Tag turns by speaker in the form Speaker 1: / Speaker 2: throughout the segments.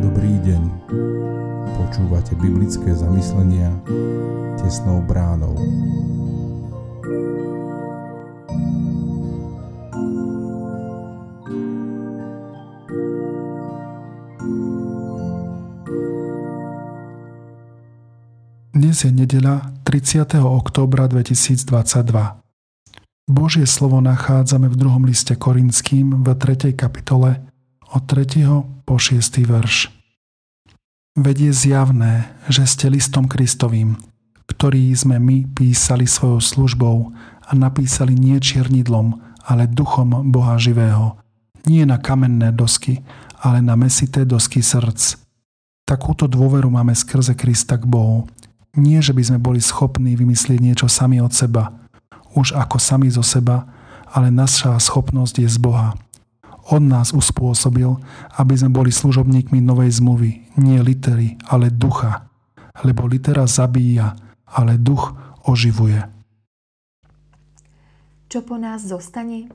Speaker 1: Dobrý deň. Počúvate biblické zamyslenia tesnou bránou.
Speaker 2: Dnes je nedeľa 30. októbra 2022. Božie slovo nachádzame v druhom liste Korinským v 3. kapitole od 3. po 6. verš. Veď je zjavné, že ste listom Kristovým, ktorý sme my písali svojou službou a napísali nie čiernidlom, ale duchom Boha živého. Nie na kamenné dosky, ale na mesité dosky srdc. Takúto dôveru máme skrze Krista k Bohu nie, že by sme boli schopní vymyslieť niečo sami od seba, už ako sami zo seba, ale naša schopnosť je z Boha. On nás uspôsobil, aby sme boli služobníkmi novej zmluvy, nie litery, ale ducha. Lebo litera zabíja, ale duch oživuje.
Speaker 3: Čo po nás zostane?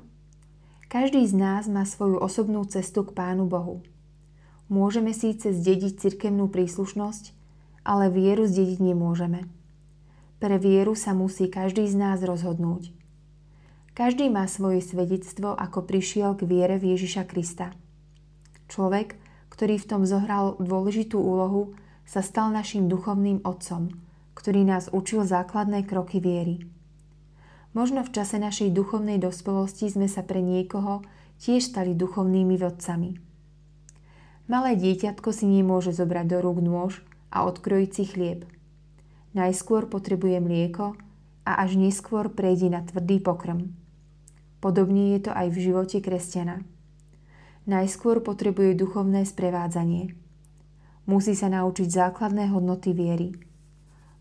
Speaker 3: Každý z nás má svoju osobnú cestu k Pánu Bohu. Môžeme síce zdediť cirkevnú príslušnosť, ale vieru zdediť nemôžeme. Pre vieru sa musí každý z nás rozhodnúť. Každý má svoje svedectvo, ako prišiel k viere v Ježiša Krista. Človek, ktorý v tom zohral dôležitú úlohu, sa stal našim duchovným otcom, ktorý nás učil základné kroky viery. Možno v čase našej duchovnej dospelosti sme sa pre niekoho tiež stali duchovnými vodcami. Malé dieťatko si nemôže zobrať do rúk nôž a odkrojiť si chlieb. Najskôr potrebuje mlieko a až neskôr prejde na tvrdý pokrm. Podobne je to aj v živote kresťana. Najskôr potrebuje duchovné sprevádzanie. Musí sa naučiť základné hodnoty viery.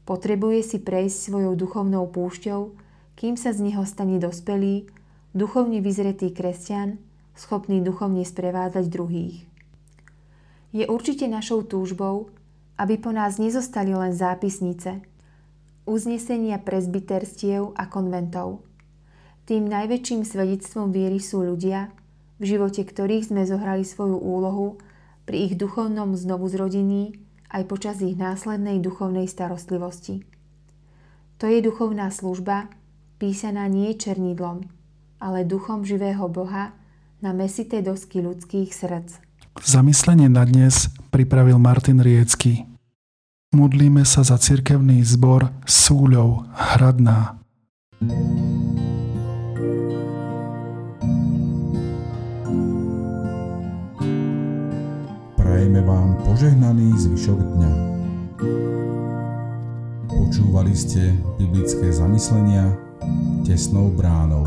Speaker 3: Potrebuje si prejsť svojou duchovnou púšťou, kým sa z neho stane dospelý, duchovne vyzretý kresťan, schopný duchovne sprevádzať druhých. Je určite našou túžbou, aby po nás nezostali len zápisnice, uznesenia prezbyterstiev a konventov. Tým najväčším svedectvom viery sú ľudia, v živote ktorých sme zohrali svoju úlohu pri ich duchovnom znovuzrodení aj počas ich následnej duchovnej starostlivosti. To je duchovná služba, písaná nie černidlom, ale duchom živého Boha na mesité dosky ľudských srdc.
Speaker 2: Zamyslenie na dnes pripravil Martin Riecky. Modlíme sa za cirkevný zbor Súľov Hradná.
Speaker 1: Prajeme vám požehnaný zvyšok dňa. Počúvali ste biblické zamyslenia tesnou bránou.